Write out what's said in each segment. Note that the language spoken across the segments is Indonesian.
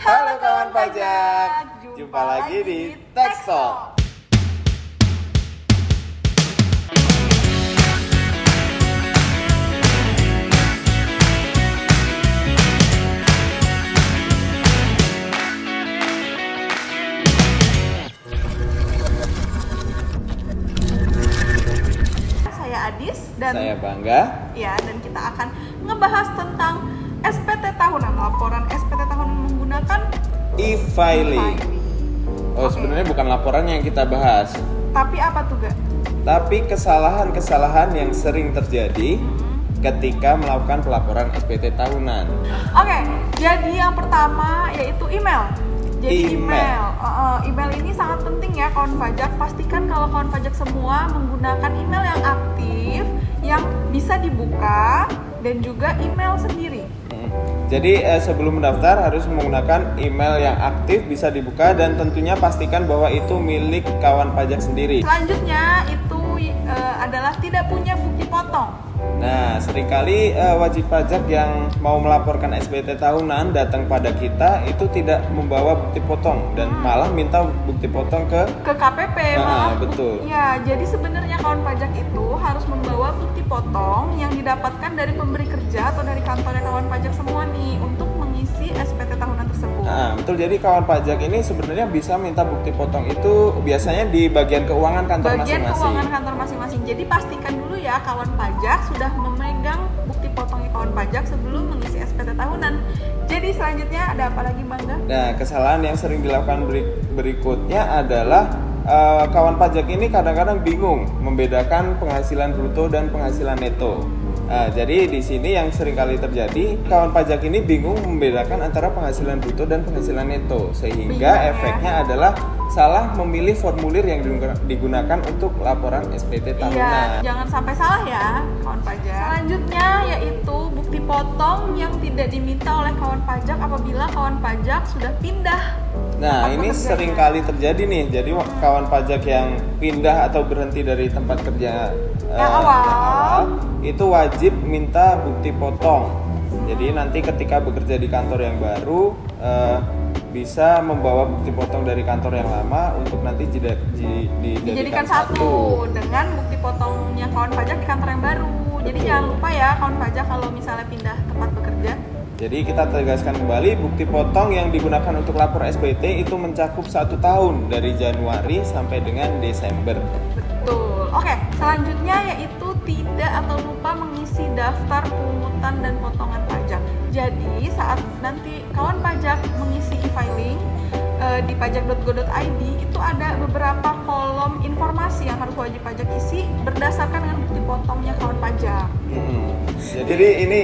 Halo kawan pajak, jumpa lagi di Text Talk. Saya Adis dan Saya bangga. ya dan kita akan ngebahas tentang SPT tahunan, laporan SPT tahunan menggunakan E-filing. Oh Oke. sebenarnya bukan laporan yang kita bahas, Tapi apa tuh gak? tapi kesalahan-kesalahan yang sering terjadi ketika melakukan pelaporan SPT tahunan. Oke, jadi yang pertama yaitu email. Jadi Email. email, uh, email ini sangat penting ya kawan pajak. Pastikan kalau kawan pajak semua menggunakan email yang aktif, yang bisa dibuka dan juga email sendiri. Hmm. Jadi eh, sebelum mendaftar harus menggunakan email yang aktif bisa dibuka dan tentunya pastikan bahwa itu milik kawan pajak sendiri. Selanjutnya itu uh, adalah tidak punya bukti potong. Nah, sering kali eh, wajib pajak yang mau melaporkan SPT tahunan datang pada kita itu tidak membawa bukti potong dan malah minta bukti potong ke ke KPP Nah, malah betul. ya jadi sebenarnya kawan pajak itu harus membawa bukti didapatkan dari pemberi kerja atau dari kantornya kawan pajak semua nih untuk mengisi SPT tahunan tersebut Nah, betul. Jadi kawan pajak ini sebenarnya bisa minta bukti potong itu biasanya di bagian keuangan kantor bagian masing-masing. keuangan kantor masing-masing jadi pastikan dulu ya kawan pajak sudah memegang bukti potongnya kawan pajak sebelum mengisi SPT tahunan jadi selanjutnya ada apa lagi bangga Nah, kesalahan yang sering dilakukan beri- berikutnya adalah eh, kawan pajak ini kadang-kadang bingung membedakan penghasilan bruto dan penghasilan neto. Nah, jadi di sini yang sering kali terjadi kawan pajak ini bingung membedakan antara penghasilan bruto dan penghasilan neto sehingga Bingung ya. efeknya adalah salah memilih formulir yang digu- digunakan untuk laporan SPT Iya, tahunan. jangan sampai salah ya, kawan pajak. Selanjutnya yaitu bukti potong yang tidak diminta oleh kawan pajak apabila kawan pajak sudah pindah. Nah, ini kerjanya. sering kali terjadi nih. Jadi wa- kawan pajak yang pindah atau berhenti dari tempat kerja eh, Yang awal. Itu wajib minta bukti potong. Jadi nanti ketika bekerja di kantor yang baru eh, bisa membawa bukti potong dari kantor yang lama untuk nanti jeda, ji- dijadikan Dijadikan satu dengan bukti potongnya kawan pajak di kantor yang baru. Jadi Betul. jangan lupa ya kawan pajak kalau misalnya pindah tempat bekerja. Jadi kita tegaskan kembali bukti potong yang digunakan untuk lapor SPT itu mencakup satu tahun dari Januari sampai dengan Desember. Betul. Oke, selanjutnya yaitu tidak atau lupa mengisi daftar pungutan dan potongan pajak. Jadi saat nanti kawan pajak mengisi e-filing eh, di pajak.go.id itu ada beberapa kolom informasi yang harus wajib pajak isi berdasarkan dengan bukti potongnya kawan pajak. Hmm. Jadi ini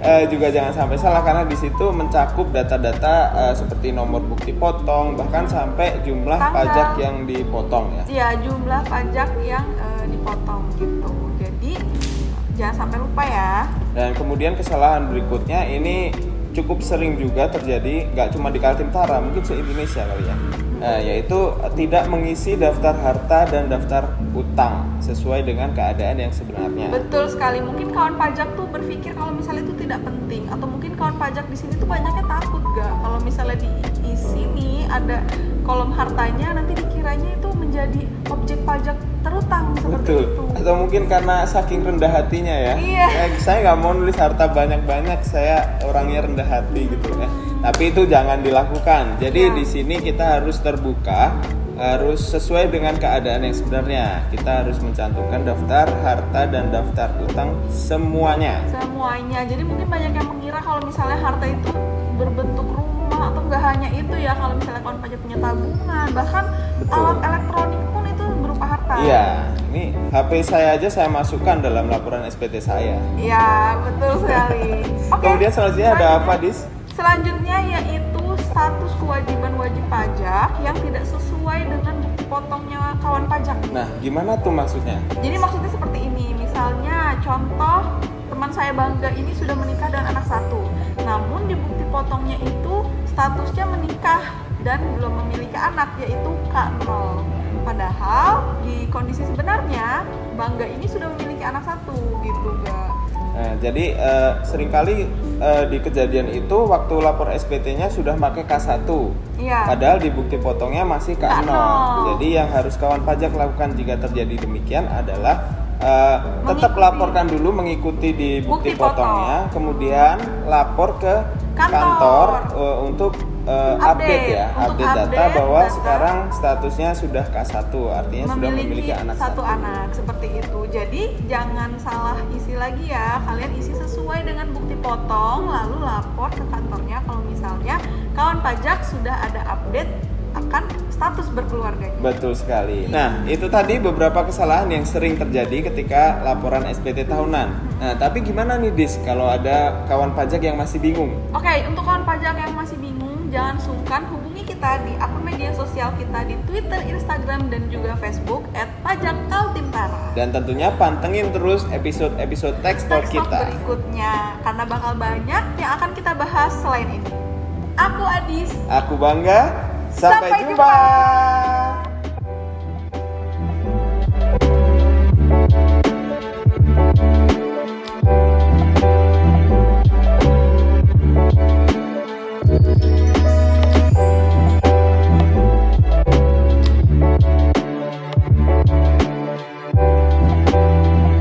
eh, juga jangan sampai salah karena di situ mencakup data-data eh, seperti nomor bukti potong bahkan sampai jumlah Tanggal. pajak yang dipotong ya. Ya jumlah pajak yang eh, dipotong gitu. Jadi jangan sampai lupa ya. Dan kemudian kesalahan berikutnya ini cukup sering juga terjadi nggak cuma di Kaltim Tara mungkin se Indonesia kali ya. Nah, yaitu tidak mengisi daftar harta dan daftar utang sesuai dengan keadaan yang sebenarnya. Betul sekali. Mungkin kawan pajak tuh berpikir kalau misalnya itu tidak penting atau mungkin kawan pajak di sini tuh banyaknya takut gak kalau misalnya di sini ada kolom hartanya nanti dikiranya itu menjadi objek pajak terutang seperti Betul. itu. Atau mungkin karena saking rendah hatinya ya. Iya. Ya, saya nggak mau nulis harta banyak-banyak. Saya orangnya rendah hati gitu ya. Tapi itu jangan dilakukan. Jadi Iya. di sini kita harus terbuka, harus sesuai dengan keadaan yang sebenarnya. Kita harus mencantumkan daftar harta dan daftar utang semuanya. Semuanya. Jadi mungkin banyak yang mengira kalau misalnya harta itu berbentuk rumah atau enggak hanya itu ya kalau misalnya kawan pajak punya tabungan bahkan Betul. alat elektronik pun itu berupa harta. Iya, ini HP saya aja saya masukkan dalam laporan SPT saya. Iya, betul sekali. Oke. Kemudian selanjutnya ada apa, Dis? Selanjutnya yaitu status kewajiban wajib pajak yang tidak sesuai dengan bukti potongnya kawan pajak. Nah, gimana tuh maksudnya? Jadi maksudnya seperti ini, misalnya contoh teman saya bangga ini sudah menikah dan anak satu, namun di bukti potongnya itu statusnya menikah dan belum memiliki anak yaitu K0. Padahal di kondisi sebenarnya bangga ini sudah memiliki anak satu gitu, gak? Nah, jadi eh, sering kali eh, di kejadian itu waktu lapor SPT-nya sudah pakai K1. Iya. Padahal di bukti potongnya masih K0. K0. Jadi yang harus kawan pajak lakukan jika terjadi demikian adalah eh, tetap laporkan dulu mengikuti di bukti, Bukti potong. potongnya, kemudian lapor ke Kantor. kantor, eh, untuk eh, update, Update. ya, Untuk update, data update bahwa data. sekarang statusnya sudah K1, artinya sudah memiliki anak satu anak seperti itu. Jadi jangan salah isi lagi ya. Kalian isi sesuai dengan bukti potong lalu lapor ke kantornya kalau misalnya kawan pajak sudah ada update akan status berkeluarganya. Betul sekali. Nah, itu tadi beberapa kesalahan yang sering terjadi ketika laporan SPT tahunan. Nah, tapi gimana nih Dis kalau ada kawan pajak yang masih bingung? Oke, untuk kawan pajak yang masih bingung, jangan sungkan hubungi kita di akun media sosial kita di Twitter, Instagram, dan juga Facebook @pajakkaltimtara. Dan tentunya pantengin terus episode-episode Tech Next talk kita. berikutnya karena bakal banyak yang akan kita bahas selain ini. Aku Adis. Aku bangga. Sampai, Sampai jumpa.